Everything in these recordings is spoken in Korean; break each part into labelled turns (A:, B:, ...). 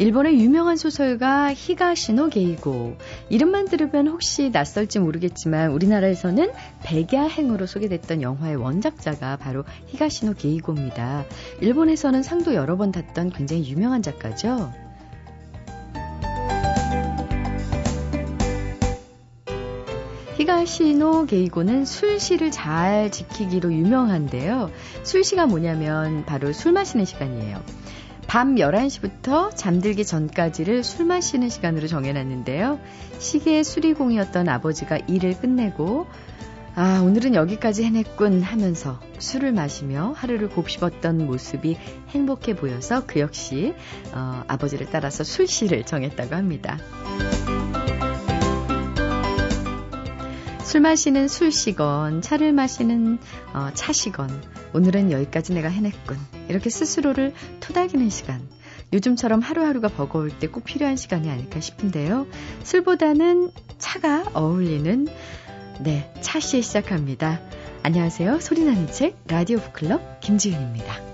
A: 일본의 유명한 소설가 히가시노 게이고. 이름만 들으면 혹시 낯설지 모르겠지만 우리나라에서는 백야행으로 소개됐던 영화의 원작자가 바로 히가시노 게이고입니다. 일본에서는 상도 여러 번 탔던 굉장히 유명한 작가죠. 히가시노 게이고는 술시를 잘 지키기로 유명한데요. 술시가 뭐냐면 바로 술 마시는 시간이에요. 밤 11시부터 잠들기 전까지를 술 마시는 시간으로 정해놨는데요. 시계의 수리공이었던 아버지가 일을 끝내고 아, 오늘은 여기까지 해냈군 하면서 술을 마시며 하루를 곱씹었던 모습이 행복해 보여서 그 역시 어, 아버지를 따라서 술시를 정했다고 합니다. 술 마시는 술시건 차를 마시는 어, 차시건 오늘은 여기까지 내가 해냈군. 이렇게 스스로를 토닥이는 시간. 요즘처럼 하루하루가 버거울 때 꼭 필요한 시간이 아닐까 싶은데요. 술보다는 차가 어울리는 네 차시 시작합니다. 안녕하세요. 소리나는 책 라디오 북클럽 김지은입니다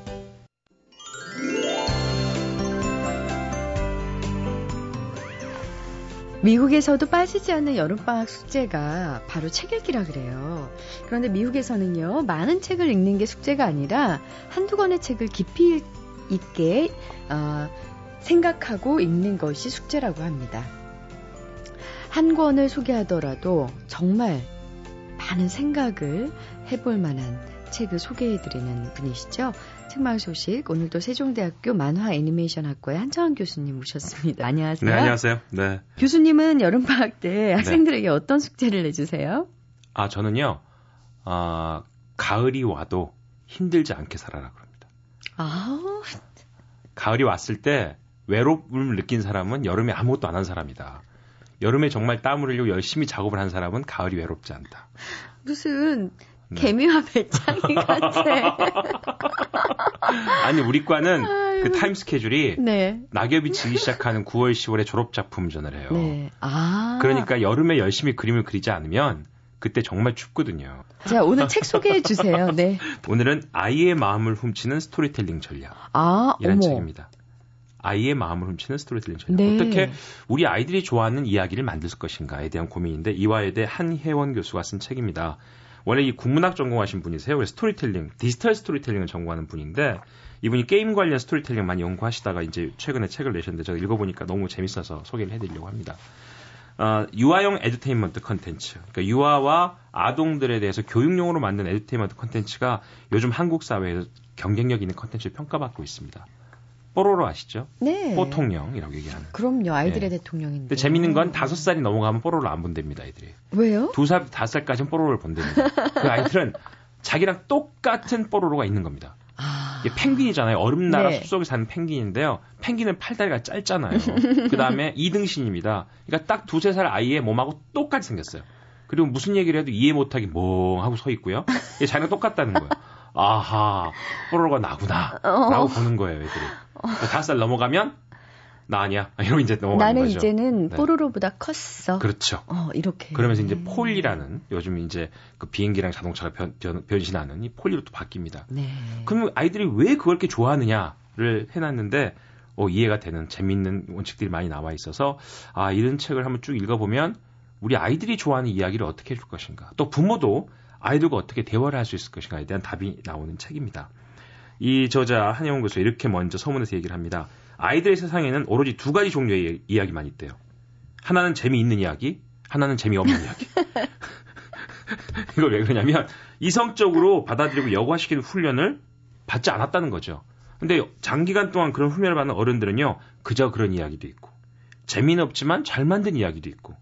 A: 미국에서도 빠지지 않는 여름방학 숙제가 바로 책 읽기라 그래요. 그런데 미국에서는요, 많은 책을 읽는 게 숙제가 아니라 한두 권의 책을 깊이 있게, 어, 생각하고 읽는 것이 숙제라고 합니다. 한 권을 소개하더라도 정말 많은 생각을 해볼 만한 책을 소개해드리는 분이시죠. 책마을 소식 오늘도 세종대학교 만화 애니메이션 학과의 한창원 교수님 모셨습니다. 안녕하세요.
B: 네, 안녕하세요. 네.
A: 교수님은 여름 방학 때 학생들에게 네. 어떤 숙제를 내주세요?
B: 아, 저는요, 아, 가을이 와도 힘들지 않게 살아라 그럽니다. 아. 가을이 왔을 때 외로움을 느낀 사람은 여름에 아무것도 안 한 사람이다. 여름에 정말 땀을 흘리고 열심히 작업을 한 사람은 가을이 외롭지 않다.
A: 무슨 네. 개미와 배짱이 같아.
B: 아니 우리 과는 아유. 그 타임 스케줄이 네. 낙엽이 지기 시작하는 9월 10월에 졸업 작품 전을 해요. 네. 아. 그러니까 여름에 열심히 그림을 그리지 않으면 그때 정말 춥거든요.
A: 자, 오늘 책 소개해 주세요. 네.
B: 오늘은 아이의 마음을 훔치는 스토리텔링 전략. 아, 이란 책입니다. 아이의 마음을 훔치는 스토리텔링 전략. 네. 어떻게 우리 아이들이 좋아하는 이야기를 만들 것인가에 대한 고민인데 이화여대 한혜원 교수가 쓴 책입니다. 원래 이 국문학 전공하신 분이세요. 스토리텔링, 디지털 스토리텔링을 전공하는 분인데 이분이 게임 관련 스토리텔링 많이 연구하시다가 이제 최근에 책을 내셨는데 제가 읽어보니까 너무 재밌어서 소개를 해드리려고 합니다. 어, 유아용 에듀테인먼트 컨텐츠. 그러니까 유아와 아동들에 대해서 교육용으로 만든 에듀테인먼트 컨텐츠가 요즘 한국 사회에서 경쟁력 있는 컨텐츠를 평가받고 있습니다. 뽀로로 아시죠? 네. 뽀통령이라고 얘기하는.
A: 그럼요. 아이들의 네. 대통령인데. 근데
B: 재밌는 건 다섯 살이 넘어가면 뽀로로를 안 본답니다, 아이들이.
A: 왜요?
B: 두 살, 다섯 살까지는 뽀로로를 본답니다. 그 아이들은 자기랑 똑같은 뽀로로가 있는 겁니다. 아... 이게 펭귄이잖아요. 얼음나라 네. 숲속에 사는 펭귄인데요. 펭귄은 팔다리가 짧잖아요. 그 다음에 이등신입니다. 그러니까 딱 두세 살 아이의 몸하고 똑같이 생겼어요. 그리고 무슨 얘기를 해도 이해 못하게 멍 하고 서 있고요. 자기가 똑같다는 거예요. 아하, 뽀로로가 나구나. 어. 라고 보는 거예요, 애들이. 다섯 살 넘어가면 나 아니야. 이러고 이제 넘어가는
A: 나는
B: 거죠.
A: 이제는 네. 뽀로로보다 컸어.
B: 그렇죠.
A: 어, 이렇게.
B: 그러면서 이제 폴리라는 요즘 이제 그 비행기랑 자동차가 변, 변, 신하는 이 폴리로 또 바뀝니다. 네. 그러면 아이들이 왜 그걸 이렇게 좋아하느냐를 해놨는데 어, 이해가 되는 재미있는 원칙들이 많이 나와 있어서 아 이런 책을 한번 쭉 읽어보면 우리 아이들이 좋아하는 이야기를 어떻게 해줄 것인가. 또 부모도 아이들과 어떻게 대화를 할 수 있을 것인가에 대한 답이 나오는 책입니다. 이 저자 한영훈 교수 이렇게 먼저 서문에서 얘기를 합니다. 아이들의 세상에는 오로지 두 가지 종류의 이야기만 있대요. 하나는 재미있는 이야기, 하나는 재미없는 이야기. 이걸 왜 그러냐면 이성적으로 받아들이고 여과시키는 훈련을 받지 않았다는 거죠. 근데 장기간 동안 그런 훈련을 받는 어른들은요, 그저 그런 이야기도 있고, 재미는 없지만 잘 만든 이야기도 있고,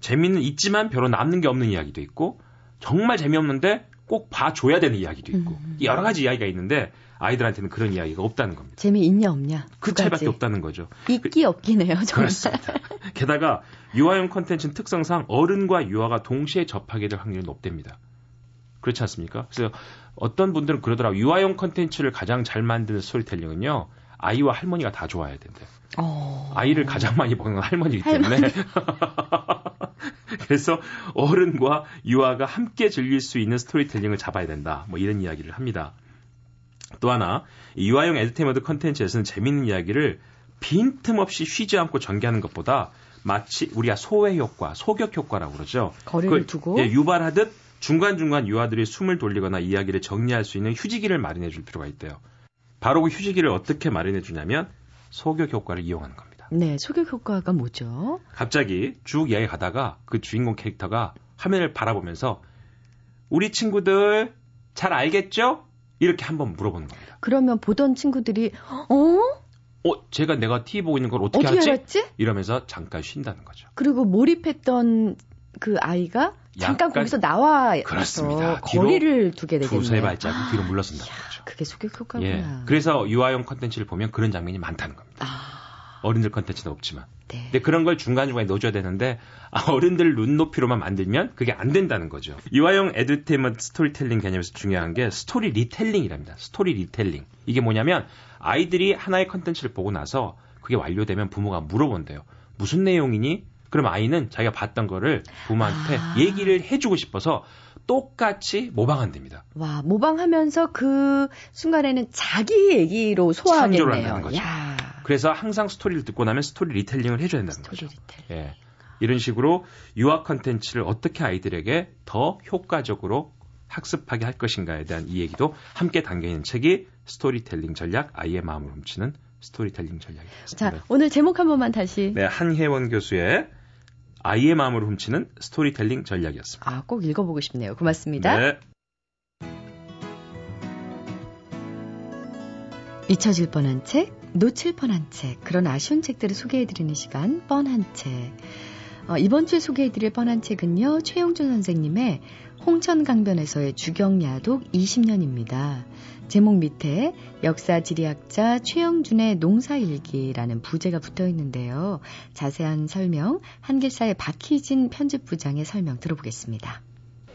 B: 재미는 있지만 별로 남는 게 없는 이야기도 있고, 정말 재미없는데 꼭 봐줘야 되는 이야기도 있고 음. 여러 가지 이야기가 있는데 아이들한테는 그런 이야기가 없다는 겁니다.
A: 재미 있냐 없냐
B: 그 차이밖에 없다는 거죠.
A: 있기 없기네요. 정말.
B: 그렇습니다. 게다가 유아용 컨텐츠는 특성상 어른과 유아가 동시에 접하게 될 확률이 높답니다. 그렇지 않습니까? 그래서 어떤 분들은 그러더라고요. 유아용 컨텐츠를 가장 잘 만드는 스토리텔링은요. 아이와 할머니가 다 좋아야 된대요. 어... 아이를 가장 많이 보는 건 할머니이기 때문에. 할머니. 그래서 어른과 유아가 함께 즐길 수 있는 스토리텔링을 잡아야 된다. 뭐 이런 이야기를 합니다. 또 하나, 유아용 에듀테인먼트 컨텐츠에서는 재밌는 이야기를 빈틈없이 쉬지 않고 전개하는 것보다 마치 우리가 소외 효과, 소격 효과라고 그러죠.
A: 거리를 두고
B: 예, 유발하듯 중간중간 유아들이 숨을 돌리거나 이야기를 정리할 수 있는 휴지기를 마련해 줄 필요가 있대요. 바로 그 휴지기를 어떻게 마련해 주냐면 소격 효과를 이용하는 겁니다.
A: 네, 소격 효과가 뭐죠?
B: 갑자기 쭉 이야기 가다가 그 주인공 캐릭터가 화면을 바라보면서 우리 친구들 잘 알겠죠? 이렇게 한번 물어보는 겁니다.
A: 그러면 보던 친구들이 어?
B: 어, 제가 내가 TV 보고 있는 걸 어떻게,
A: 어떻게 알았지?
B: 이러면서 잠깐 쉰다는 거죠.
A: 그리고 몰입했던 그 아이가 잠깐 거기서 나와
B: 그렇습니다.
A: 거리를 두게 되겠네요.
B: 두세 발자국 뒤로 물러선다는 거죠.
A: 그게 소격 효과구나.
B: 예. 그래서 유아용 컨텐츠를 보면 그런 장면이 많다는 겁니다.
A: 아.
B: 어른들 컨텐츠는 없지만.
A: 네.
B: 근데 그런 걸 중간중간에 넣어줘야 되는데 아, 어른들 눈높이로만 만들면 그게 안 된다는 거죠. 유아용 에듀테인먼트 스토리텔링 개념에서 중요한 게 스토리 retelling이랍니다. 스토리 retelling. 이게 뭐냐면 아이들이 하나의 컨텐츠를 보고 나서 그게 완료되면 부모가 물어본대요. 무슨 내용이니? 그럼 아이는 자기가 봤던 거를 부모한테 아. 얘기를 해주고 싶어서 똑같이 모방한답니다.
A: 와, 모방하면서 그 순간에는 자기 얘기로 소화하겠네요.
B: 거죠. 야. 그래서 항상 스토리를 듣고 나면 스토리 retelling을 해줘야 된다는
A: 스토리
B: 거죠.
A: retelling.
B: 예. 이런 식으로 유아 컨텐츠를 어떻게 아이들에게 더 효과적으로 학습하게 할 것인가에 대한 이 얘기도 함께 담겨 있는 책이 스토리텔링 전략 아이의 마음을 훔치는 스토리텔링 전략입니다.
A: 자, 오늘 제목 한 번만 다시.
B: 네, 한혜원 교수의 아이의 마음을 훔치는 스토리텔링 전략이었습니다.
A: 아, 꼭 읽어보고 싶네요. 고맙습니다. 네. 잊혀질 뻔한 책, 놓칠 뻔한 책, 그런 아쉬운 책들을 소개해드리는 시간, 뻔한 책. 어, 이번 주에 소개해드릴 뻔한 책은요, 최용준 선생님의 홍천강변에서의 주경야독 20년입니다. 제목 밑에 역사 지리학자 최영준의 농사일기라는 부제가 붙어 있는데요. 자세한 설명 한길사의 박희진 편집부장의 설명 들어보겠습니다.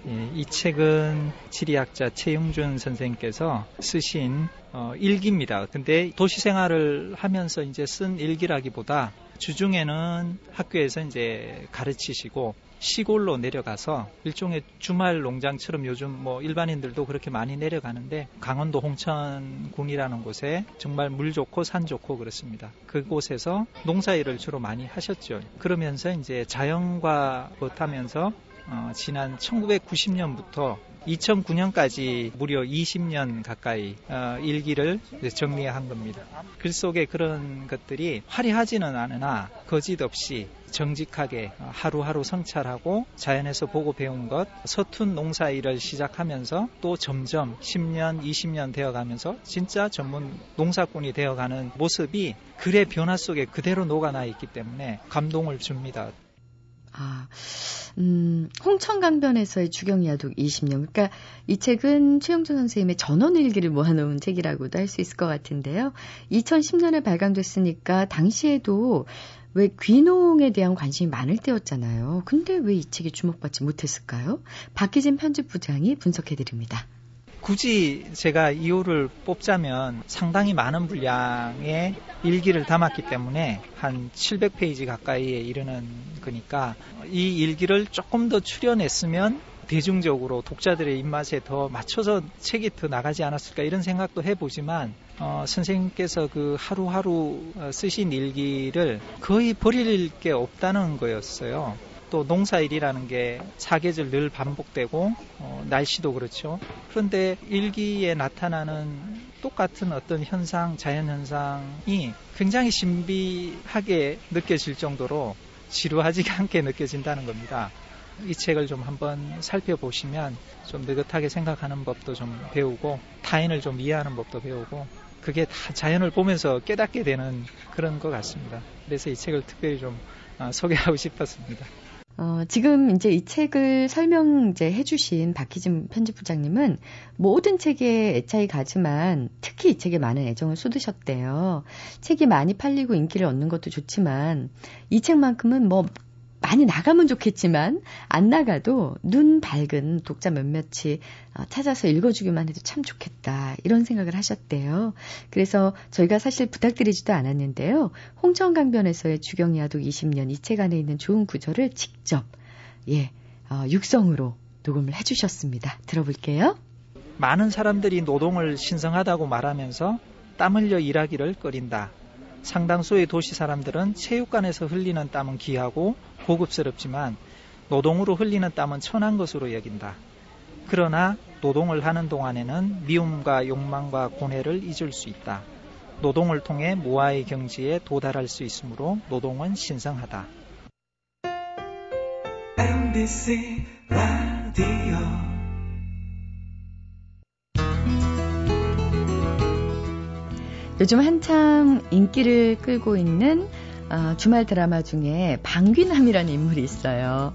C: 예, 이 책은 지리학자 최영준 선생께서 쓰신 어, 일기입니다. 근데 도시 생활을 하면서 이제 쓴 일기라기보다 주중에는 학교에서 이제 가르치시고 시골로 내려가서 일종의 주말 농장처럼 요즘 뭐 일반인들도 그렇게 많이 내려가는데 강원도 홍천군이라는 곳에 정말 물 좋고 산 좋고 그렇습니다. 그곳에서 농사일을 주로 많이 하셨죠. 그러면서 이제 자연과 버타면서 어, 지난 1990년부터 2009년까지 무려 20년 가까이 어, 일기를 정리한 겁니다. 글 속에 그런 것들이 화려하지는 않으나 거짓 없이 정직하게 하루하루 성찰하고 자연에서 보고 배운 것, 서툰 농사 일을 시작하면서 또 점점 10년, 20년 되어 가면서 진짜 전문 농사꾼이 되어 가는 모습이 글의 변화 속에 그대로 녹아나 있기 때문에 감동을 줍니다.
A: 아, 음, 홍천강변에서의 주경야독 20년. 그러니까 이 책은 최영준 선생님의 전원일기를 모아놓은 책이라고도 할 수 있을 것 같은데요. 2010년에 발간됐으니까 당시에도 왜 귀농에 대한 관심이 많을 때였잖아요. 근데 왜 이 책이 주목받지 못했을까요? 박기진 편집부장이 분석해드립니다.
C: 굳이 제가 이유를 뽑자면 상당히 많은 분량의 일기를 담았기 때문에 한 700페이지 가까이에 이르는 거니까 이 일기를 조금 더 추려냈으면 대중적으로 독자들의 입맛에 더 맞춰서 책이 더 나가지 않았을까 이런 생각도 해보지만 어, 선생님께서 그 하루하루 어, 쓰신 일기를 거의 버릴 게 없다는 거였어요. 또 농사일이라는 게 사계절 늘 반복되고 어, 날씨도 그렇죠. 그런데 일기에 나타나는 똑같은 어떤 현상, 자연 현상이 굉장히 신비하게 느껴질 정도로 지루하지가 않게 느껴진다는 겁니다. 이 책을 좀 한번 살펴보시면 좀 느긋하게 생각하는 법도 좀 배우고 타인을 좀 이해하는 법도 배우고 그게 다 자연을 보면서 깨닫게 되는 그런 것 같습니다. 그래서 이 책을 특별히 좀 어, 소개하고 싶었습니다.
A: 어, 지금 이제 이 책을 설명 이제 해주신 박희진 편집부장님은 모든 책에 애착이 가지만 특히 이 책에 많은 애정을 쏟으셨대요. 책이 많이 팔리고 인기를 얻는 것도 좋지만 이 책만큼은 뭐 많이 나가면 좋겠지만 안 나가도 눈 밝은 독자 몇몇이 어, 찾아서 읽어주기만 해도 참 좋겠다 이런 생각을 하셨대요. 그래서 저희가 사실 부탁드리지도 않았는데요. 홍천강변에서의 주경야독 20년 이 책 안에 있는 좋은 구절을 직접 예 어, 육성으로 녹음을 해주셨습니다. 들어볼게요.
C: 많은 사람들이 노동을 신성하다고 말하면서 땀 흘려 일하기를 꺼린다. 상당수의 도시 사람들은 체육관에서 흘리는 땀은 귀하고 고급스럽지만 노동으로 흘리는 땀은 천한 것으로 여긴다. 그러나 노동을 하는 동안에는 미움과 욕망과 고뇌를 잊을 수 있다. 노동을 통해 무아의 경지에 도달할 수 있으므로 노동은 신성하다. MBC
A: 요즘 한참 인기를 끌고 있는 어, 주말 드라마 중에 방귀남이라는 인물이 있어요.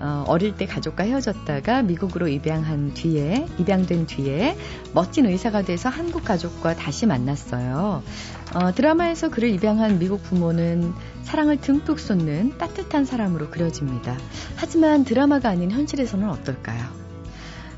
A: 어, 어릴 때 가족과 헤어졌다가 미국으로 입양한 뒤에, 입양된 뒤에 멋진 의사가 돼서 한국 가족과 다시 만났어요. 어, 드라마에서 그를 입양한 미국 부모는 사랑을 듬뿍 쏟는 따뜻한 사람으로 그려집니다. 하지만 드라마가 아닌 현실에서는 어떨까요?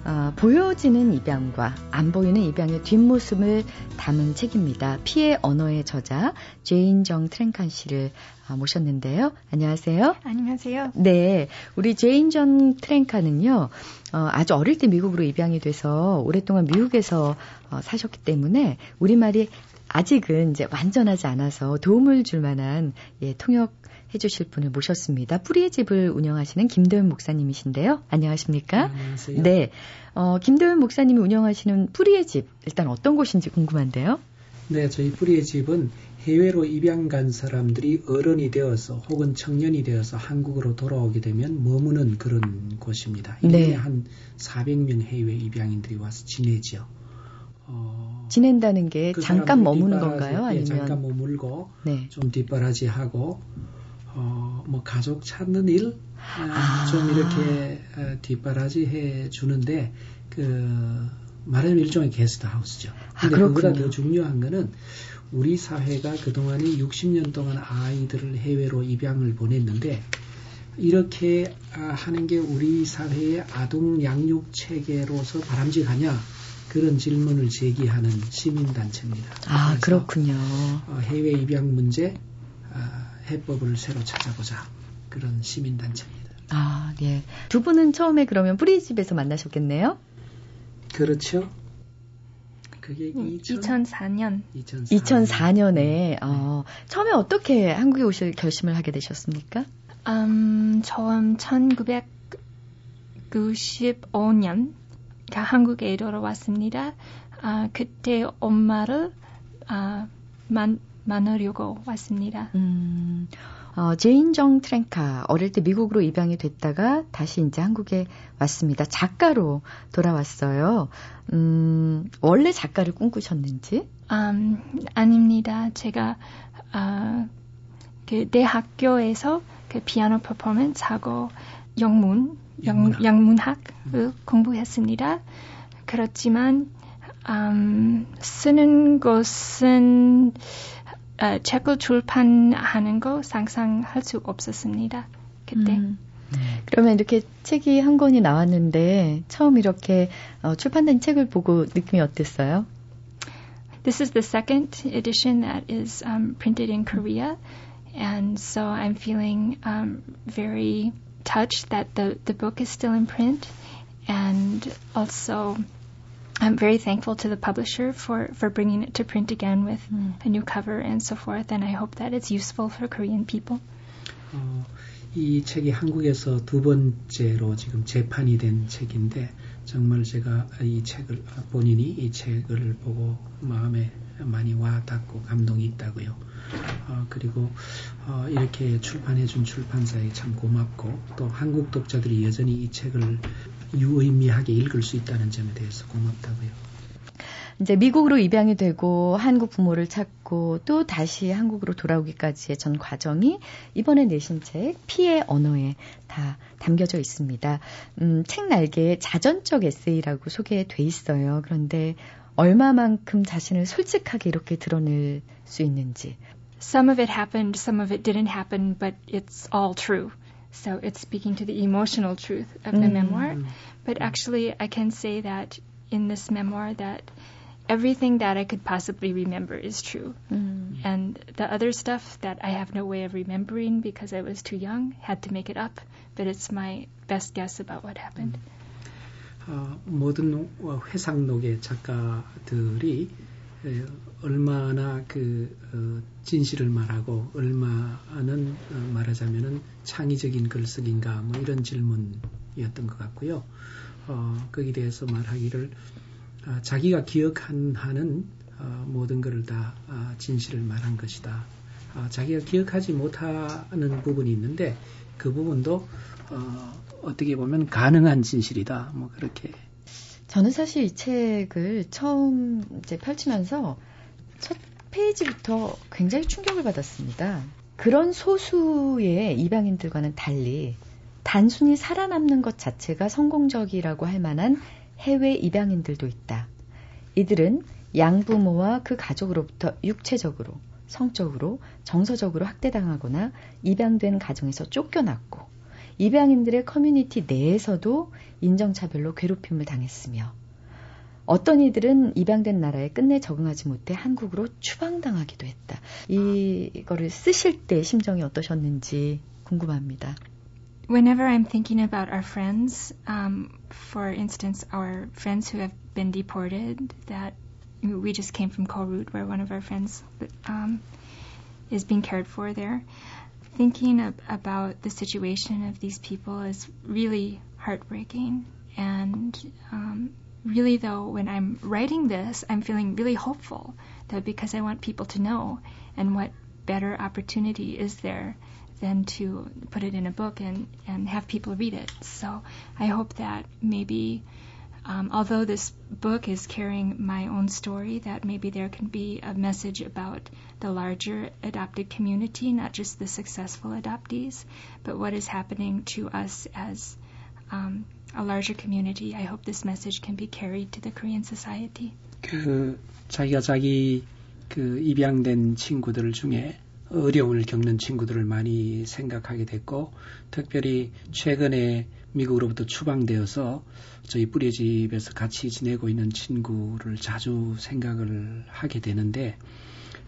A: 어, 보여지는 입양과 안 보이는 입양의 뒷모습을 담은 책입니다. 피해 언어의 저자 제인정 트랭칸 씨를 어, 모셨는데요. 안녕하세요.
D: 안녕하세요.
A: 네, 우리 제인정 트랭칸은요. 어, 아주 어릴 때 미국으로 입양이 돼서 오랫동안 미국에서 어, 사셨기 때문에 우리말이 아직은 이제 완전하지 않아서 도움을 줄 만한 예, 통역 해주실 분을 모셨습니다. 뿌리의 집을 운영하시는 김도현 목사님이신데요. 안녕하십니까?
E: 네, 안녕하세요.
A: 네. 어, 김도현 목사님이 운영하시는 뿌리의 집, 일단 어떤 곳인지 궁금한데요.
E: 네, 저희 뿌리의 집은 해외로 입양 간 사람들이 어른이 되어서 혹은 청년이 되어서 한국으로 돌아오게 되면 머무는 그런 곳입니다. 네. 한 400명 해외 입양인들이 와서 지내죠.
A: 어, 지낸다는 게 그 잠깐 머무는 건가요? 예, 아니면
E: 잠깐 머물고 네. 좀 뒷바라지하고 어, 뭐 가족 찾는 일, 아. 좀 이렇게 어, 뒷바라지 해 주는데, 그, 말하자면 일종의 게스트하우스죠.
A: 아, 근데 아,
E: 그보다 더 중요한 거는 우리 사회가 그동안에 60년 동안 아이들을 해외로 입양을 보냈는데, 이렇게 아, 하는 게 우리 사회의 아동 양육 체계로서 바람직하냐? 그런 질문을 제기하는 시민 단체입니다.
A: 아, 그렇군요.
E: 어, 해외 입양 문제, 해법을 새로 찾아보자 그런 시민단체입니다.
A: 아, 예. 두 분은 처음에 그러면 뿌리집에서 만나셨겠네요?
E: 그렇죠. 그게
D: 2004년.
A: 2004년. 2004년 에 어, 처음에 어떻게 한국에 오실 결심을 하게 되셨습니까?
D: 음, 처음 1995년 한국에 들어왔습니다. 아, 그때 엄마를 아, 만, 만나려고 왔습니다. 음,
A: 어, 제인정 트랭카 어릴 때 미국으로 입양이 됐다가 다시 이제 한국에 왔습니다. 작가로 돌아왔어요. 음, 원래 작가를 꿈꾸셨는지?
D: 음, 아닙니다. 제가 어, 그 대학교에서 그 피아노 퍼포먼스 하고 영문, 영, 영문학을 음. 공부했습니다. 그렇지만 음, 쓰는 것은 어, 책을 출판하는 거 상상할 수 없었습니다. 그때. 음.
A: 그러면 이렇게 책이 한 권이 나왔는데 처음 이렇게 어, 출판된 책을 보고 느낌이 어땠어요?
D: This is the second edition that is um, printed in Korea, and so I'm feeling um, very touched that the the book is still in print, and also I'm very thankful to the publisher for, for bringing it to print again with mm. a new cover and so forth, and I hope that it's useful for Korean people.
E: 어, 이 책이 한국에서 두 번째로 지금 재판이 된 책인데 정말 제가 이 책을 본인이 이 책을 보고 마음에 많이 와닿고 감동이 있다고요. 어, 그리고 어, 이렇게 출판해준 출판사에 참 고맙고 또 한국 독자들이 여전히 이 책을 유의미하게 읽을 수 있다는 점에 대해서 고맙다고요.
A: 이제 미국으로 입양이 되고 한국 부모를 찾고 또 다시 한국으로 돌아오기까지의 전 과정이 이번에 내신 책 피해 언어에 다 담겨져 있습니다. 음, 책 날개에 자전적 에세이라고 소개돼 있어요. 그런데 얼마만큼 자신을 솔직하게 이렇게 드러낼 수 있는지.
D: Some of it happened, some of it didn't happen, but it's all true. So it's speaking to the emotional truth of the mm. memoir. But actually, I can say that in this memoir that everything that I could possibly remember is true. Mm. And the other stuff that I have no way of remembering because I was too young had to make it up. But it's my best guess about what happened.
E: 어, 모든 회상록의 작가들이 얼마나 그 어, 진실을 말하고 얼마는 어, 말하자면은 창의적인 글쓰기인가 뭐 이런 질문이었던 것 같고요. 어, 거기에 대해서 말하기를 아, 자기가 기억한 하는 어, 모든 것을 다 아, 진실을 말한 것이다. 아, 자기가 기억하지 못하는 부분이 있는데 그 부분도 어, 어떻게 보면 가능한 진실이다. 뭐 그렇게
A: 저는 사실 이 책을 처음 이제 펼치면서 첫 페이지부터 굉장히 충격을 받았습니다. 그런 소수의 이방인들과는 달리 단순히 살아남는 것 자체가 성공적이라고 할 만한 해외 입양인들도 있다. 이들은 양부모와 그 가족으로부터 육체적으로, 성적으로, 정서적으로 학대당하거나 입양된 가정에서 쫓겨났고 입양인들의 커뮤니티 내에서도 인정차별로 괴롭힘을 당했으며 어떤 이들은 입양된 나라에 끝내 적응하지 못해 한국으로 추방당하기도 했다. 이거를 쓰실 때 심정이 어떠셨는지 궁금합니다.
D: Whenever I'm thinking about our friends, um, for instance, our friends who have been deported, that we just came from Korut, where one of our friends um, is being cared for there. Thinking of, about the situation of these people is really heartbreaking. And um, really, though, when I'm writing this, I'm feeling really hopeful that because I want people to know, and what better opportunity is there than to put it in a book and, and have people read it. So I hope that maybe um, although this book is carrying my own story, that maybe there can be a message about the larger adopted community, not just the successful adoptees, but what is happening to us as um, a larger community. I hope this message can be carried to the Korean society.
E: 그 자기가 자기 그 입양된 친구들 중에 어려움을 겪는 친구들을 많이 생각하게 됐고 특별히 최근에 미국으로부터 추방되어서 저희 뿌리집에서 같이 지내고 있는 친구를 자주 생각을 하게 되는데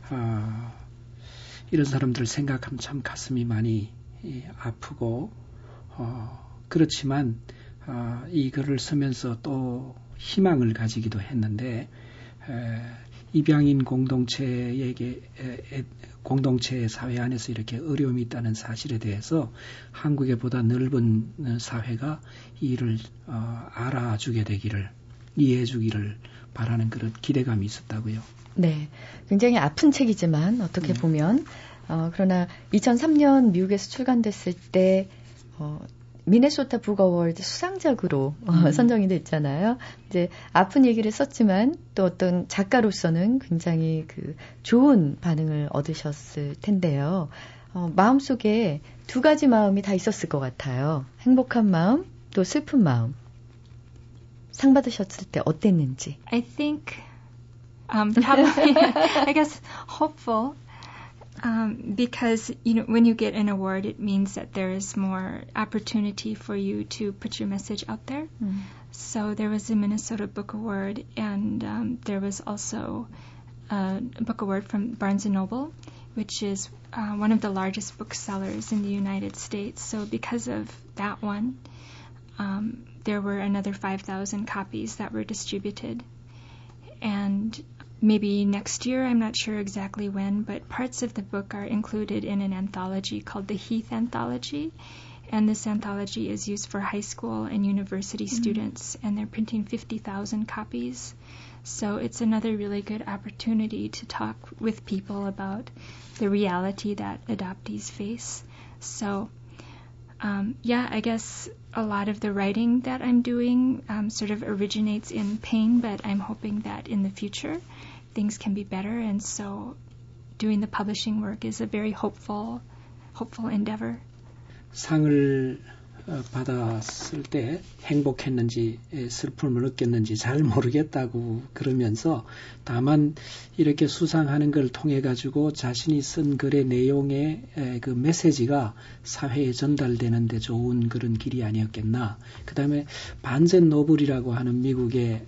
E: 아, 이런 사람들을 생각하면 참 가슴이 많이 예, 아프고 어, 그렇지만 아, 이 글을 쓰면서 또 희망을 가지기도 했는데 에, 입양인 공동체에게 에, 공동체 사회 안에서 이렇게 어려움이 있다는 사실에 대해서 한국의 보다 넓은 사회가 이를 어, 알아주게 되기를 이해해주기를 바라는 그런 기대감이 있었다고요.
A: 네, 굉장히 아픈 책이지만 어떻게 네. 보면 어, 그러나 2003년 미국에서 출간됐을 때 어, 미네소타 북어월드 수상작으로 어, 음. 선정이 됐잖아요. 이제 아픈 얘기를 썼지만 또 어떤 작가로서는 굉장히 그 좋은 반응을 얻으셨을 텐데요. 어, 마음속에 두 가지 마음이 다 있었을 것 같아요. 행복한 마음, 또 슬픈 마음. 상 받으셨을 때 어땠는지.
D: I think um, probably I guess hopeful Um, because you know when you get an award, it means that there is more opportunity for you to put your message out there. Mm. So there was a Minnesota Book Award, and um, there was also a book award from Barnes and Noble, which is uh, one of the largest booksellers in the United States. So because of that one, um, there were another 5,000 copies that were distributed, and maybe next year, I'm not sure exactly when, but parts of the book are included in an anthology called the Heath Anthology. And this anthology is used for high school and university mm-hmm. students, and they're printing 50,000 copies. So it's another really good opportunity to talk with people about the reality that adoptees face. So, um, yeah, I guess a lot of the writing that I'm doing um, sort of originates in pain, but I'm hoping that in the future things can be better. And so doing the publishing work is a very hopeful, hopeful endeavor.
E: 상을 받았을 때 행복했는지 슬픔을 느꼈는지 잘 모르겠다고 그러면서 다만 이렇게 수상하는 걸 통해 가지고 자신이 쓴 글의 내용의 그 메시지가 사회에 전달되는 데 좋은 그런 길이 아니었겠나. 그 다음에 반젠 노블이라고 하는 미국의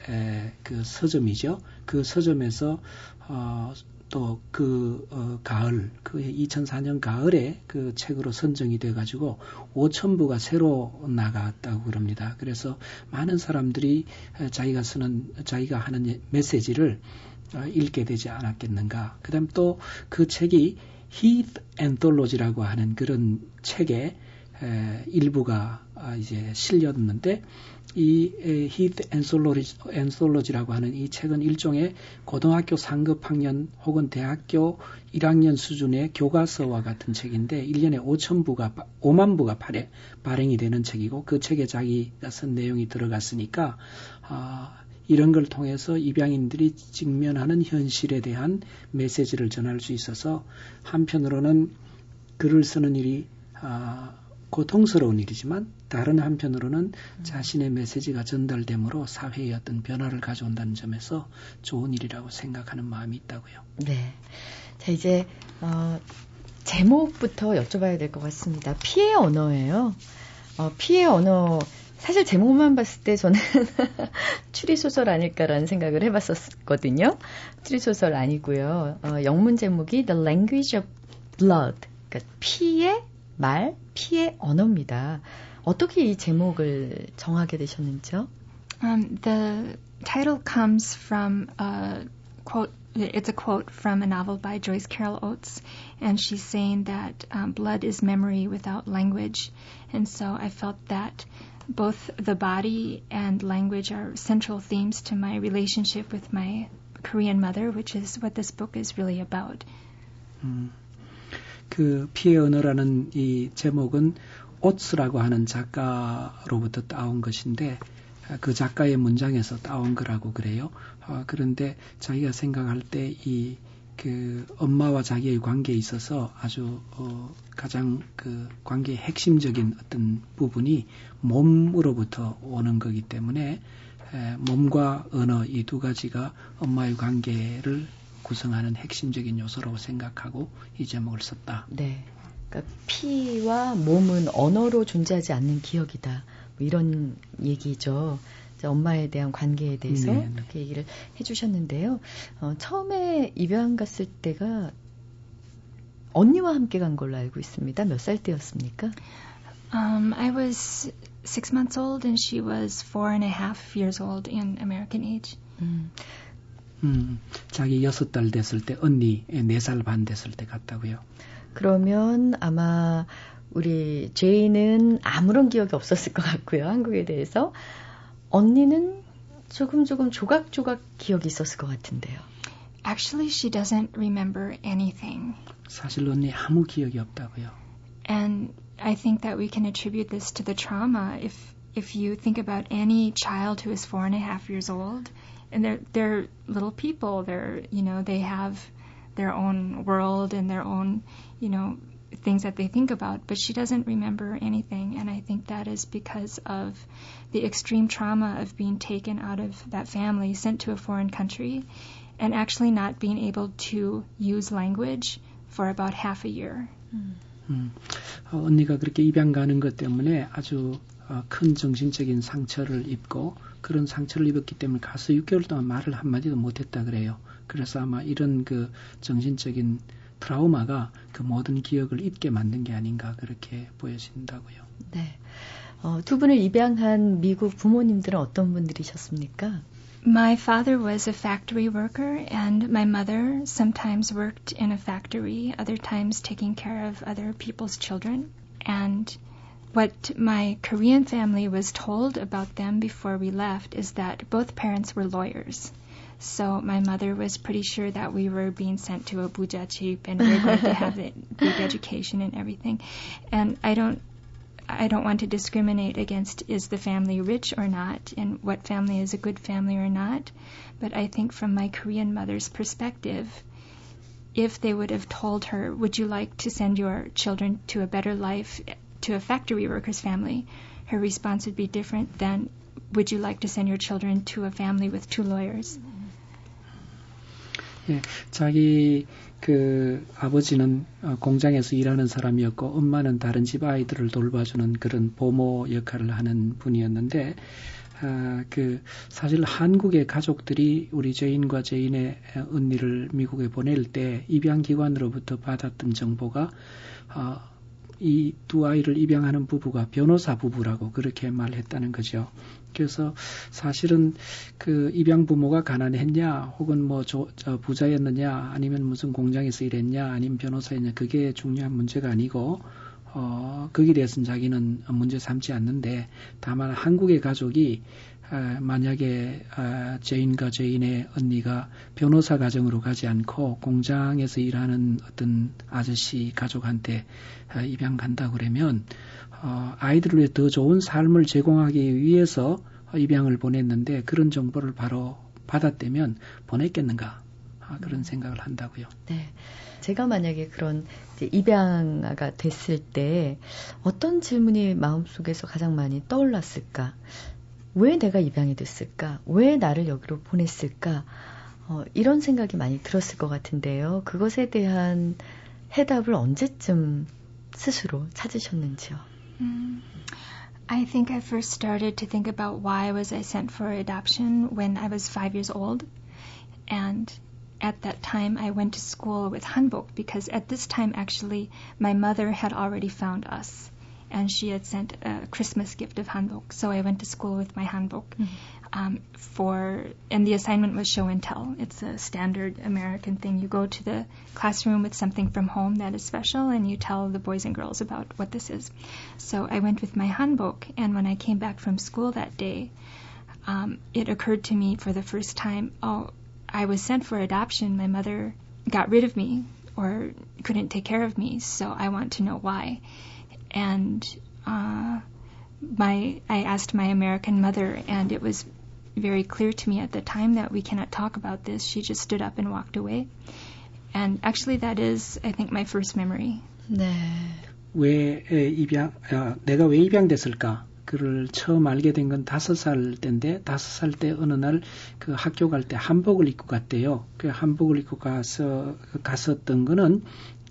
E: 그 서점이죠. 그 서점에서 어, 또그 어, 가을 그 2004년 가을에 그 책으로 선정이 돼 가지고 5천 부가 새로 나갔다고 그럽니다. 그래서 많은 사람들이 자기가 쓰는 자기가 하는 메시지를 어, 읽게 되지 않았겠는가. 그다음 또 그 책이 Heath Anthology라고 하는 그런 책의 에, 일부가 아, 이제 실렸는데 이 Heath Anthology, Anthology 라고 하는 이 책은 일종의 고등학교 상급 학년 혹은 대학교 1학년 수준의 교과서와 같은 책인데 1년에 5천 부가 5만 부가 발에, 발행이 되는 책이고 그 책에 자기가 쓴 내용이 들어갔으니까 아, 이런 걸 통해서 입양인들이 직면하는 현실에 대한 메시지를 전할 수 있어서 한편으로는 글을 쓰는 일이 아, 고통스러운 일이지만 다른 한편으로는 자신의 메시지가 전달됨으로 사회의 어떤 변화를 가져온다는 점에서 좋은 일이라고 생각하는 마음이 있다고요.
A: 네. 자, 이제, 어, 제목부터 여쭤봐야 될 것 같습니다. 피해 언어예요. 어, 피해 언어 사실 제목만 봤을 때 저는 추리소설 아닐까라는 생각을 해봤었거든요. 추리소설 아니고요. 어, 영문 제목이 The Language of Blood. 그러니까 피의 말, 피의 언어입니다. 어떻게 이 제목을 정하게 되셨는지요?
D: Um, the title comes from a quote. It's a quote from a novel by Joyce Carol Oates, and she's saying that um, blood is memory without language. And so I felt that both the body and language are central themes to my relationship with my Korean mother, which is what this book is really about.
E: 음, 그 피해 언어라는 이 제목은 오츠라고 하는 작가로부터 따온 것인데 그 작가의 문장에서 따온 거라고 그래요. 어, 그런데 자기가 생각할 때 이 그 엄마와 자기의 관계에 있어서 아주 어, 가장 그 관계의 핵심적인 어떤 부분이 몸으로부터 오는 거기 때문에 에, 몸과 언어 이 두 가지가 엄마의 관계를 구성하는 핵심적인 요소라고 생각하고 이 제목을 썼다.
A: 네. 그러니까 피와 몸은 언어로 존재하지 않는 기억이다. 뭐 이런 얘기죠. 엄마에 대한 관계에 대해서 네. 그렇게 얘기를 해주셨는데요. 어, 처음에 입양 갔을 때가 언니와 함께 간 걸로 알고 있습니다. 몇 살 때였습니까?
D: Um, I was six months old and she was four and a half years old in American age. 음.
E: 음, 자기 여섯 달 됐을 때 언니 네 살 반 됐을 때 갔다고요.
A: 그러면 아마 우리 제이는 아무런 기억이 없었을 것 같고요. 한국에 대해서 언니는 조금 조금 조각조각 기억이 있었을 것 같은데요.
D: Actually, she doesn't remember anything.
E: 사실 언니 아무 기억이 없다고요.
D: And I think that we can attribute this to the trauma. If if you think about any child who is four and a half years old, and they're they're little people, they're you know they have their own world and their own you know things that they think about, but she doesn't remember anything. And I think that is because of the extreme trauma of being taken out of that family, sent to a foreign country, and actually not being able to use language for about half a year.
E: 음, 어, 언니가 그렇게 입양 가는 것 때문에 아주 어, 큰 정신적인 상처를 입고 그런 상처를 입었기 때문에 가서 6개월 동안 말을 한마디도 못했다 그래요. 그래서 아마 이런 그 정신적인 트라우마가 그 모든 기억을 잊게 만든 게 아닌가 그렇게 보여진다고요.
A: 네. 어, 두 분을 입양한 미국 부모님들은 어떤 분들이셨습니까?
D: My father was a factory worker, and my mother sometimes worked in a factory, other times taking care of other people's children. And what my Korean family was told about them before we left is that both parents were lawyers. So my mother was pretty sure that we were being sent to a buja cheap and we were going to have a big education and everything. And I don't I don't want to discriminate against is the family rich or not and what family is a good family or not. But I think from my Korean mother's perspective, if they would have told her, Would you like to send your children to a better life to a factory worker's family? Her response would be different than Would you like to send your children to a family with two lawyers? Mm-hmm.
E: 예, 자기 그 아버지는 공장에서 일하는 사람이었고 엄마는 다른 집 아이들을 돌봐주는 그런 보모 역할을 하는 분이었는데 아, 그 사실 한국의 가족들이 우리 제인과 제인의 언니를 미국에 보낼 때 입양 기관으로부터 받았던 정보가 아, 이 두 아이를 입양하는 부부가 변호사 부부라고 그렇게 말했다는 거죠. 그래서 사실은 그 입양 부모가 가난했냐, 혹은 뭐 조, 저 부자였느냐, 아니면 무슨 공장에서 일했냐, 아니면 변호사였냐, 그게 중요한 문제가 아니고, 어, 거기에 대해서는 자기는 문제 삼지 않는데, 다만 한국의 가족이 아, 만약에 아, 죄인과 죄인의 언니가 변호사 가정으로 가지 않고 공장에서 일하는 어떤 아저씨 가족한테 아, 입양 간다 그러면 어, 아이들을 위해 더 좋은 삶을 제공하기 위해서 입양을 보냈는데 그런 정보를 바로 받았다면 보냈겠는가 아, 그런 생각을 한다고요.
A: 네. 제가 만약에 그런 입양아가 됐을 때 어떤 질문이 마음속에서 가장 많이 떠올랐을까? 왜 내가 입양이 됐을까? 왜 나를 여기로 보냈을까? 어, 이런 생각이 많이 들었을 것 같은데요. 그것에 대한 해답을 언제쯤 스스로 찾으셨는지요?
D: Mm. I think I first started to think about why was I sent for adoption when I was five years old. And at that time, I went to school with Hanbok because at this time, actually, my mother had already found us. and she had sent a Christmas gift of hanbok. So I went to school with my hanbok mm-hmm. um, for, and the assignment was show and tell. It's a standard American thing. You go to the classroom with something from home that is special, and you tell the boys and girls about what this is. So I went with my hanbok, and when I came back from school that day, um, it occurred to me for the first time, oh, I was sent for adoption. My mother got rid of me or couldn't take care of me, so I want to know why and uh, my I asked my American mother, and it was very clear to me at the time that we cannot talk about this. She just stood up and walked away. And actually, that is, I think, my first memory.
E: 네. 왜 입양, 아, 내가 왜 입양됐을까? 그를 처음 알게 된 건 다섯 살 때인데 다섯 살 때 어느 날 그 학교 갈 때 한복을 입고 갔대요. 그 한복을 입고 가서 갔었던 거는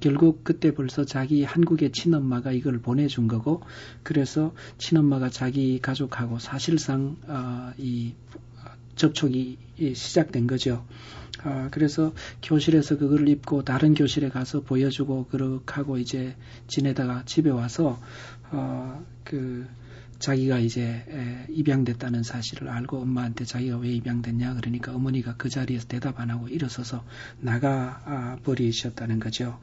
E: 결국 그때 벌써 자기 한국의 친엄마가 이걸 보내준 거고 그래서 친엄마가 자기 가족하고 사실상 어, 이 접촉이 시작된 거죠. 어, 그래서 교실에서 그거를 입고 다른 교실에 가서 보여주고 그렇게 하고 이제 지내다가 집에 와서 어, 그 자기가 이제 입양됐다는 사실을 알고 엄마한테 자기가 왜 입양됐냐 그러니까 어머니가 그 자리에서 대답 안 하고 일어서서 나가 아, 버리셨다는 거죠.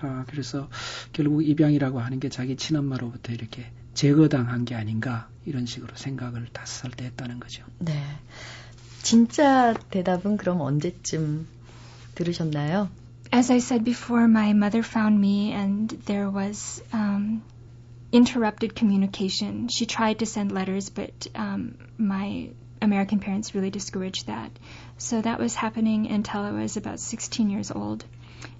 E: 아, 그래서 결국 입양이라고 하는 게 자기 친엄마로부터 이렇게 제거당한 게 아닌가 이런 식으로 생각을 다섯 살 때 했다는 거죠.
A: 네. 진짜 대답은 그럼 언제쯤 들으셨나요?
D: As I said before, my mother found me and there was um, interrupted communication. She tried to send letters, but um, my American parents really discouraged that. So that was happening until I was about 16 years old.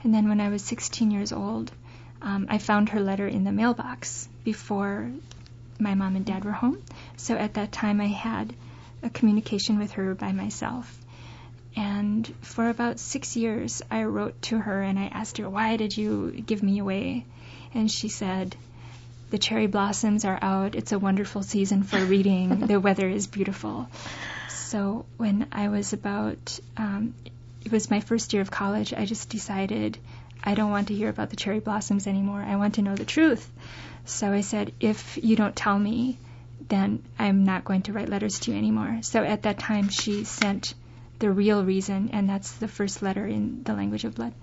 D: And then when I was 16 years old, um, I found her letter in the mailbox before my mom and dad were home. So at that time, I had a communication with her by myself. And for about six years, I wrote to her and I asked her, Why did you give me away? And she said, the cherry blossoms are out. It's a wonderful season for reading. the weather is beautiful. So when I was about, um, it was my first year of college, I just decided I don't want to hear about the cherry blossoms anymore. I want to know the truth. So I said, if you don't tell me, then I'm not going to write letters to you anymore. So at that time, she sent the real reason, and that's the first letter in the language of blood.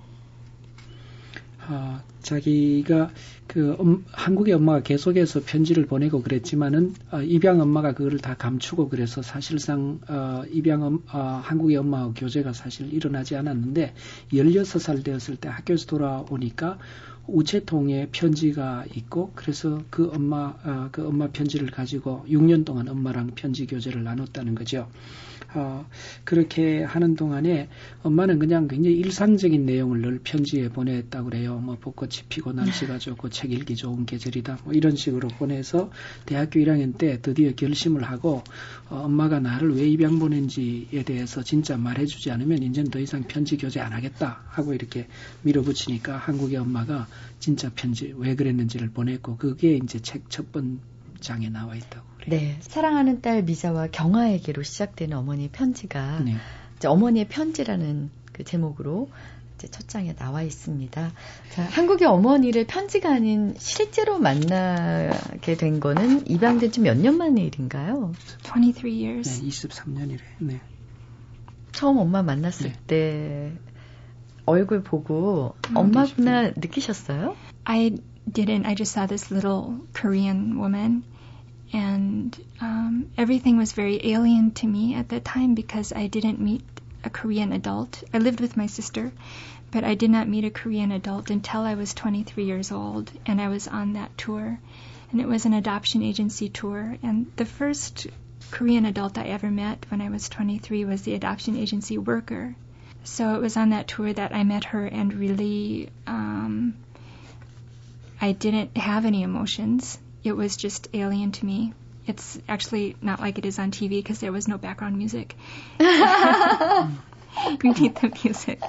E: 어, 자기가 그 음, 한국의 엄마가 계속해서 편지를 보내고 그랬지만은 어, 입양 엄마가 그거를 다 감추고 그래서 사실상 어, 입양 엄, 어, 한국의 엄마하고 교제가 사실 일어나지 않았는데 16살 되었을 때 학교에서 돌아오니까 우체통에 편지가 있고 그래서 그 엄마 어, 그 엄마 편지를 가지고 6년 동안 엄마랑 편지 교제를 나눴다는 거죠. 어, 그렇게 하는 동안에 엄마는 그냥 굉장히 일상적인 내용을 늘 편지에 보냈다고 그래요. 뭐 벚꽃이 피고 날씨가 좋고 책 읽기 좋은 계절이다. 뭐 이런 식으로 보내서 대학교 1학년 때 드디어 결심을 하고 어, 엄마가 나를 왜 입양 보낸지에 대해서 진짜 말해주지 않으면 이제는 더 이상 편지 교제 안 하겠다 하고 이렇게 밀어붙이니까 한국의 엄마가 진짜 편지 왜 그랬는지를 보냈고 그게 이제 책 첫 번 장에 나와 있다고. 그래요.
A: 네, 사랑하는 딸 미자와 경아에게로 시작되는 어머니의 편지가 네. 어머니의 편지라는 그 제목으로 이제 첫 장에 나와 있습니다. 자, 한국의 어머니를 편지가 아닌 실제로 만나게 된 거는 입양된 지 몇 년 만의 일인가요?
D: 23 years.
E: 네, 23년이래. 네.
A: 처음 엄마 만났을 네. 때 얼굴 보고 음, 엄마구나 느끼셨어요?
D: I didn't. I just saw this little Korean woman. And um, everything was very alien to me at that time because I didn't meet a Korean adult. I lived with my sister, but I did not meet a Korean adult until I was 23 years old and I was on that tour. And it was an adoption agency tour. And the first Korean adult I ever met when I was 23 was the adoption agency worker. So it was on that tour that I met her and really, um, I didn't have any emotions It was just alien to me. It's actually not like it is on TV because there was no background music. we need the music.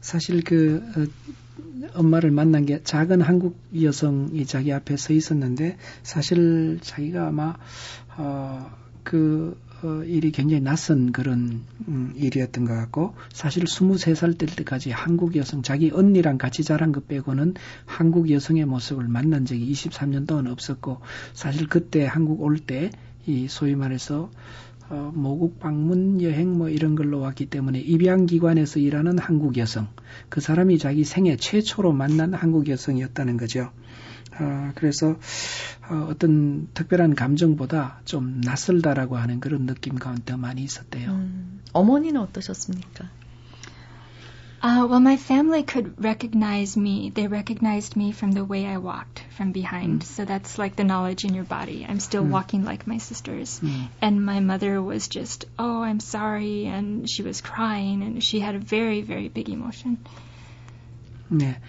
E: 사실 그 어, 엄마를 만난 게 작은 한국 여성이 자기 앞에 서 있었는데 사실 자기가 아마 어, 그 어, 일이 굉장히 낯선 그런 음, 일이었던 것 같고 사실 23살 될 때까지 한국 여성 자기 언니랑 같이 자란 것 빼고는 한국 여성의 모습을 만난 적이 23년 동안 없었고 사실 그때 한국 올 때 이 소위 말해서 어, 모국 방문 여행 뭐 이런 걸로 왔기 때문에 입양기관에서 일하는 한국 여성 그 사람이 자기 생애 최초로 만난 한국 여성이었다는 거죠. 어, 그래서 어, 어떤 특별한 감정보다 좀 낯설다라고 하는 그런 느낌 가운데 많이 있었대요. 음,
A: 어머니는 어떠셨습니까?
D: Uh, well, my family could recognize me. They recognized me from the way I walked from behind. Mm. So that's like the knowledge in your body. I'm still mm. walking like my sisters. Mm. And my mother was just, oh, I'm sorry. And she was crying and she had a very, very big emotion.
E: 네,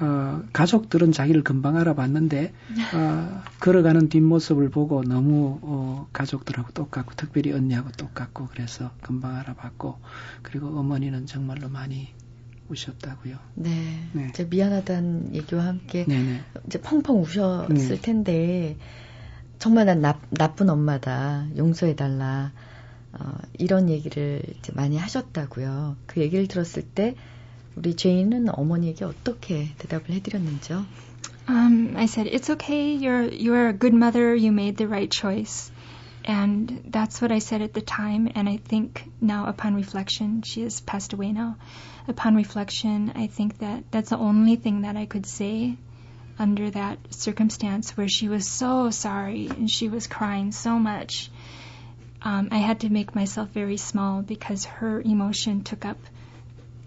E: 어, 가족들은 자기를 금방 알아봤는데 어, 걸어가는 뒷모습을 보고 너무 어, 가족들하고 똑같고 특별히 언니하고 똑같고 그래서 금방 알아봤고 그리고 어머니는 정말로 많이 우셨다고요.
A: 네, 네. 이제 미안하다는 얘기와 함께 네네. 네. 이제 펑펑 우셨을 네. 텐데 정말 난 나, 나쁜 엄마다 용서해달라 어, 이런 얘기를 이제 많이 하셨다고요. 그 얘기를 들었을 때 우리 제이는 어머니에게 어떻게 대답을 해드렸는지요?
D: Um, I said, it's okay. You're, you're a good mother. You made the right choice. And that's what I said at the time. And I think now, upon reflection, she has passed away now. Upon reflection, I think that that's the only thing that I could say under that circumstance where she was so sorry and she was crying so much. Um, I had to make myself very small because her emotion took up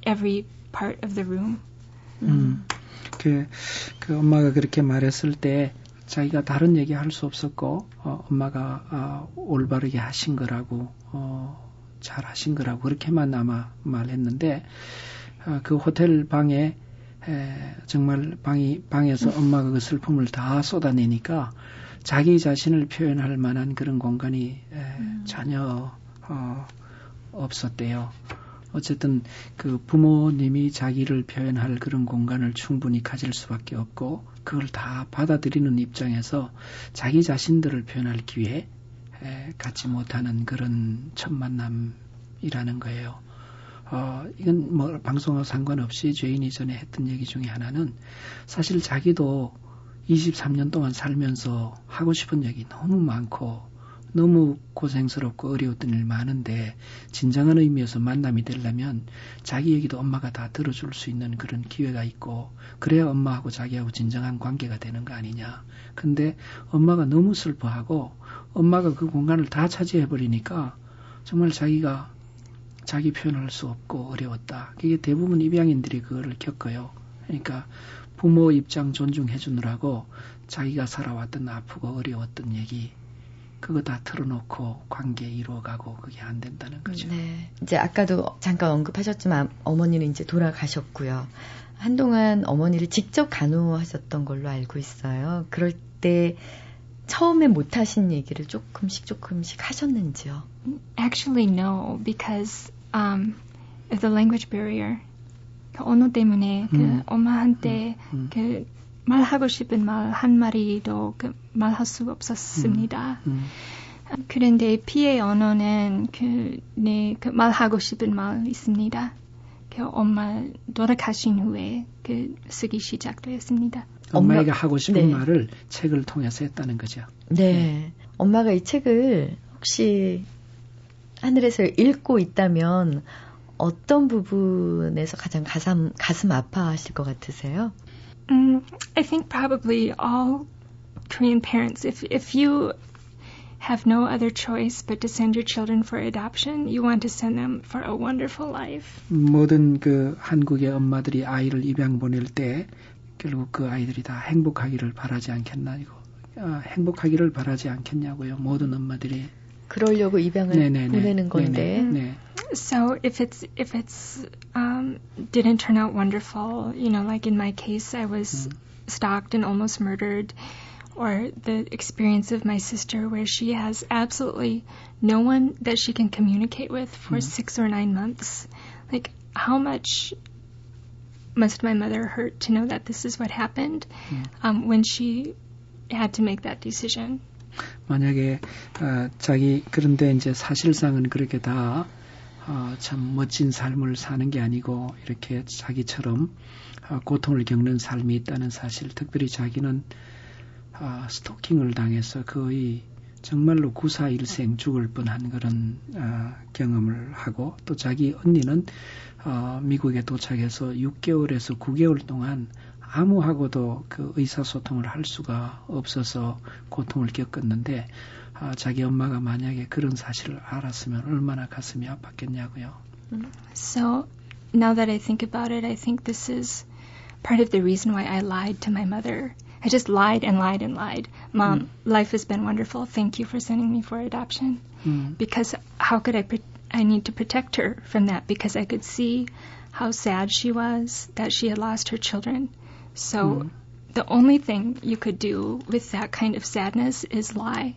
D: every part of the room.
E: 음, 그, 그 엄마가 그렇게 말했을 때 자기가 다른 얘기 할 수 없었고 어, 엄마가 어, 올바르게 하신 거라고 어, 잘 하신 거라고 그렇게만 아마 말했는데 어, 그 호텔 방에 에, 정말 방이 방에서 엄마가 그 슬픔을 다 쏟아내니까 자기 자신을 표현할 만한 그런 공간이 에, 음. 전혀 어, 없었대요. 어쨌든 그 부모님이 자기를 표현할 그런 공간을 충분히 가질 수밖에 없고 그걸 다 받아들이는 입장에서 자기 자신들을 표현할 기회 에, 갖지 못하는 그런 첫 만남이라는 거예요. 어, 이건 뭐 방송하고 상관없이 죄인 이 전에 했던 얘기 중에 하나는 사실 자기도 23년 동안 살면서 하고 싶은 얘기 너무 많고 너무 고생스럽고 어려웠던 일 많은데 진정한 의미에서 만남이 되려면 자기 얘기도 엄마가 다 들어줄 수 있는 그런 기회가 있고 그래야 엄마하고 자기하고 진정한 관계가 되는 거 아니냐. 근데 엄마가 너무 슬퍼하고 엄마가 그 공간을 다 차지해 버리니까 정말 자기가 자기 표현할 수 없고 어려웠다. 그게 대부분 입양인들이 그거를 겪어요. 그러니까 부모 입장 존중해 주느라고 자기가 살아왔던 아프고 어려웠던 얘기 그거 다 틀어놓고 관계 이루어가고 그게 안 된다는 거죠. 네.
A: 이제 아까도 잠깐 언급하셨지만 어머니는 이제 돌아가셨고요. 한동안 어머니를 직접 간호하셨던 걸로 알고 있어요. 그럴 때 처음에 못 하신 얘기를 조금씩 조금씩 하셨는지요?
D: Actually, no, because um, of the language barrier. 그 언어 때문에 그 음. 그 엄마한테 음. 음. 그 말하고 싶은 말 한 마리도 그 말할 수 없었습니다. 음, 음. 그런데 피의 언어는 그, 네, 그 말하고 싶은 말 있습니다. 그 엄마 돌아가신 후에 그 쓰기 시작되었습니다.
E: 엄마에게 하고 싶은 네. 말을 책을 통해서 했다는 거죠.
A: 네. 네. 엄마가 이 책을 혹시 하늘에서 읽고 있다면 어떤 부분에서 가장 가슴, 가슴 아파하실 것 같으세요?
D: Um, I think probably all Korean parents, if, if you have no other choice but to send your children for adoption, you want to send them for a wonderful life.
E: 모든 그 한국의 엄마들이 아이를 입양 보낼 때 결국 그 아이들이 다 행복하기를 바라지 않겠나 이거 아, 행복하기를 바라지 않겠냐고요. 모든 엄마들이
A: 그러려고 입양을 네네네. 보내는 건데. 네네.
D: So if it's if it's um, didn't turn out wonderful, you know, like in my case, I was 음. stalked and almost murdered. or the experience of my sister where she has absolutely no one that she can communicate with for mm six or nine months. Like, how much must my mother hurt to know that this is what happened mm um, when she had to make that decision?
E: 만약에 어, 자기 그런데 이제 사실상은 그렇게 다 어, 참 멋진 삶을 사는 게 아니고 이렇게 자기처럼 어, 고통을 겪는 삶이 있다는 사실, 특별히 자기는 아, 스토킹을 당해서 거의 정말로 구사일생 죽을 뻔한 그런 아, 경험을 하고 또 자기 언니는 어, 미국에 도착해서 6개월에서 9개월 동안 아무하고도 그 의사소통을 할 수가 없어서 고통을 겪었는데 아, 자기 엄마가 만약에 그런 사실을 알았으면 얼마나 가슴이 아팠겠냐고요.
D: So now that I think about it, I think this is part of the reason why I lied to my mother. I just lied and lied and lied. Mom, mm. life has been wonderful. Thank you for sending me for adoption. Mm. Because how could I? Pre- I need to protect her from that because I could see how sad she was that she had lost her children. So mm. the only thing you could do with that kind of sadness is lie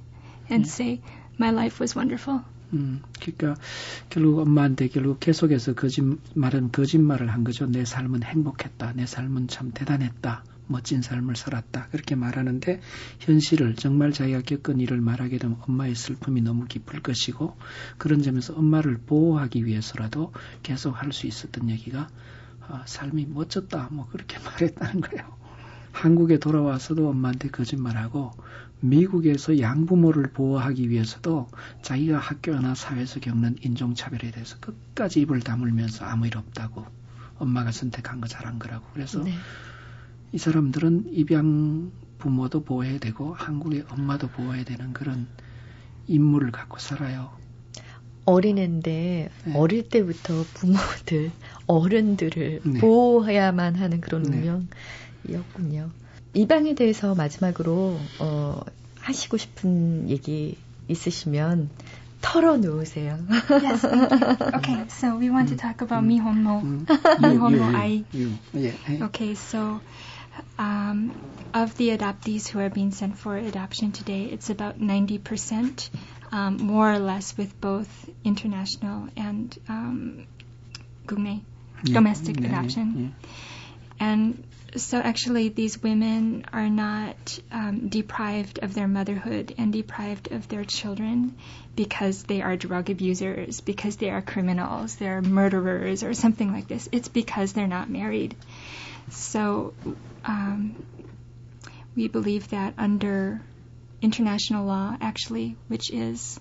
D: and say my life was wonderful.
E: 음, 그러니까 결국 엄마한테 결국 계속해서 거짓 말은 거짓말을 한 거죠. 내 삶은 행복했다. 내 삶은 참 대단했다. 멋진 삶을 살았다. 그렇게 말하는데 현실을 정말 자기가 겪은 일을 말하게 되면 엄마의 슬픔이 너무 깊을 것이고 그런 점에서 엄마를 보호하기 위해서라도 계속 할 수 있었던 얘기가 아, 삶이 멋졌다. 뭐 그렇게 말했다는 거예요. 한국에 돌아와서도 엄마한테 거짓말하고 미국에서 양부모를 보호하기 위해서도 자기가 학교나 사회에서 겪는 인종차별에 대해서 끝까지 입을 다물면서 아무 일 없다고 엄마가 선택한 거 잘한 거라고 그래서 네. 이 사람들은 입양 부모도 보호해야 되고 한국의 엄마도 보호해야 되는 그런 임무를 갖고 살아요.
A: 어린애인데 네. 어릴 때부터 부모들, 어른들을 네. 보호해야만 하는 그런 네. 운명이었군요. 입양에 대해서 마지막으로 어, 하시고 싶은 얘기 있으시면 털어놓으세요.
D: yes, okay, so we want to talk about 미혼모. 미혼모 아이. Okay, so Um, of the adoptees who are being sent for adoption today, it's about 90%, um, more or less, with both international and um, yeah. domestic yeah, adoption. Yeah, and so, actually, these women are not um, deprived of their motherhood and deprived of their children because they are drug abusers, because they are criminals, they're murderers, or something like this. It's because they're not married. So um, we believe that under international law, actually, which is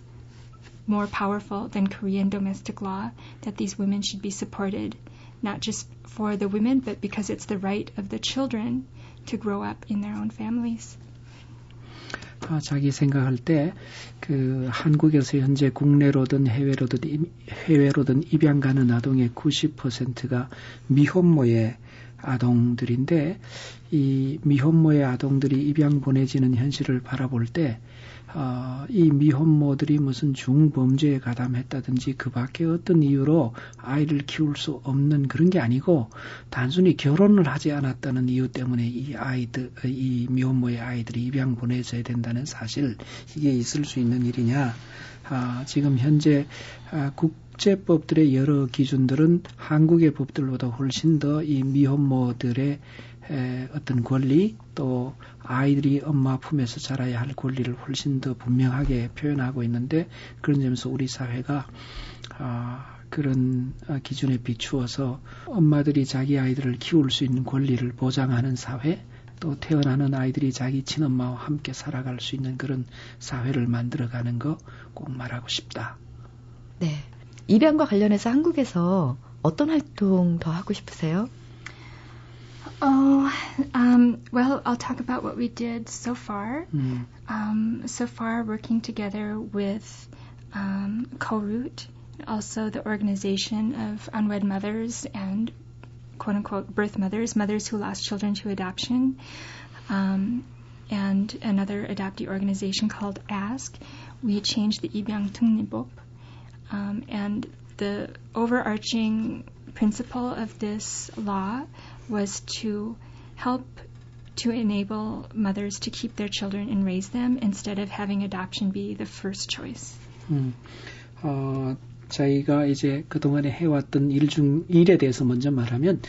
D: more powerful than Korean domestic law, that these women should be supported, not just for the women, but because it's the right of the children to grow up in their own families.
E: 아, 자기 생각할 때 그 한국에서 현재 국내로든 해외로든 해외로든 입양 가는 아동의 90%가 미혼모의 아동들인데 이 미혼모의 아동들이 입양 보내지는 현실을 바라볼 때 어, 이 미혼모들이 무슨 중범죄에 가담했다든지 그 밖에 어떤 이유로 아이를 키울 수 없는 그런 게 아니고 단순히 결혼을 하지 않았다는 이유 때문에 이 아이들, 이 미혼모의 아이들이 입양 보내져야 된다는 사실 이게 있을 수 있는 일이냐. 아, 지금 현재 아, 국제법들의 여러 기준들은 한국의 법들보다 훨씬 더 이 미혼모들의 에, 어떤 권리 또 아이들이 엄마 품에서 자라야 할 권리를 훨씬 더 분명하게 표현하고 있는데 그런 점에서 우리 사회가 아, 그런 기준에 비추어서 엄마들이 자기 아이들을 키울 수 있는 권리를 보장하는 사회 또 태어나는 아이들이 자기 친엄마와 함께 살아갈 수 있는 그런 사회를 만들어가는 거 꼭 말하고 싶다.
A: 네. 입양과 관련해서 한국에서 어떤 활동 더 하고 싶으세요?
D: Oh, um, well, I'll talk about what we did so far. Mm. Um, so far, working together with um, Co-Root, also the organization of unwed mothers and quote unquote birth mothers, mothers who lost children to adoption, um, and another adoptee organization called ASK. We changed the Ibyang Tungnibop. Um, and the overarching principle of this law was to help to enable mothers to keep their children and raise them instead of having adoption be the first choice. 음,
E: 어, 저희가 이제 그동안에 해왔던 일 중 일에 대해서 먼저 말하면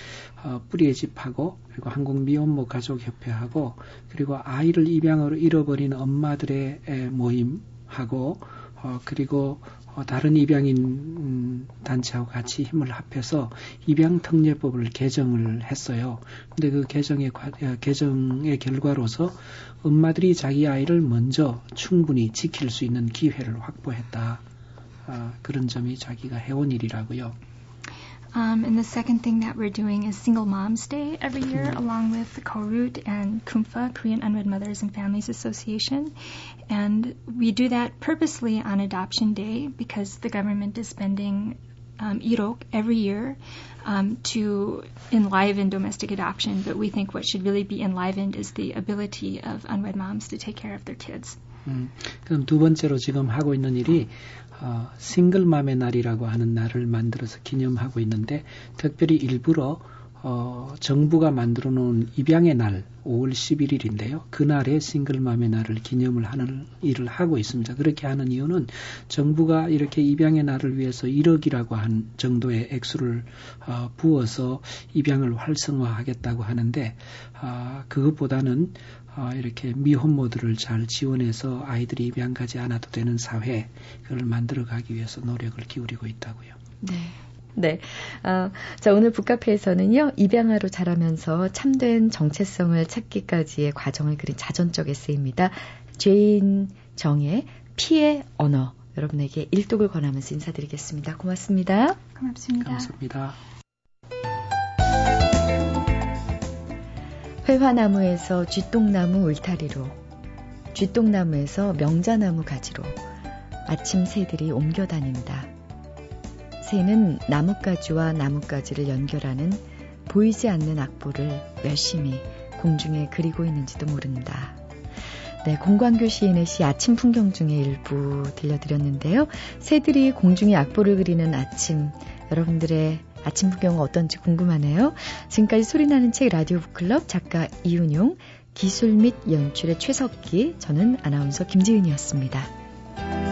E: 어, 뿌리의 집하고 그리고 한국 미혼모 가족협회하고 그리고 아이를 입양으로 잃어버린 엄마들의 모임하고 어, 그리고 어, 다른 입양인 음, 단체하고 같이 힘을 합해서 입양 특례법을 개정을 했어요. 근데 그 개정의 어, 개정의 결과로서 엄마들이 자기 아이를 먼저 충분히 지킬 수 있는 기회를 확보했다. 아, 그런 점이 자기가 해온 일이라고요.
D: Um, and the second thing that we're doing is Single Moms Day every year, mm-hmm. along with Korut and Kumfa, Korean Unwed Mothers and Families Association. And we do that purposely on Adoption Day because the government is spending um, irok every year um, to enliven domestic adoption. But we think what should really be enlivened is the ability of unwed moms to take care of their kids.
E: 음, 그럼 두 번째로 지금 하고 있는 일이 어, 싱글맘의 날이라고 하는 날을 만들어서 기념하고 있는데 특별히 일부러 어, 정부가 만들어 놓은 입양의 날 5월 11일인데요. 그날에 싱글맘의 날을 기념을 하는 일을 하고 있습니다. 그렇게 하는 이유는 정부가 이렇게 입양의 날을 위해서 1억이라고 한 정도의 액수를 어, 부어서 입양을 활성화하겠다고 하는데 어, 그것보다는 어, 이렇게 미혼모들을 잘 지원해서 아이들이 입양 가지 않아도 되는 사회 그걸 만들어 가기 위해서 노력을 기울이고 있다고요.
A: 네. 네. 어, 자, 오늘 북카페에서는요, 입양아로 자라면서 참된 정체성을 찾기까지의 과정을 그린 자전적 에세이입니다. 죄인 정의 피해 언어. 여러분에게 일독을 권하면서 인사드리겠습니다. 고맙습니다.
D: 고맙습니다.
E: 감사합니다.
A: 회화나무에서 쥐똥나무 울타리로, 쥐똥나무에서 명자나무 가지로 아침 새들이 옮겨 다닌다. 새는 나뭇가지와 나뭇가지를 연결하는 보이지 않는 악보를 열심히 공중에 그리고 있는지도 모른다. 네, 공광교 시인의 시 아침 풍경 중에 일부 들려드렸는데요. 새들이 공중에 악보를 그리는 아침, 여러분들의 아침 풍경은 어떤지 궁금하네요. 지금까지 소리나는 책 라디오 북클럽 작가 이윤용, 기술 및 연출의 최석기, 저는 아나운서 김지은이었습니다.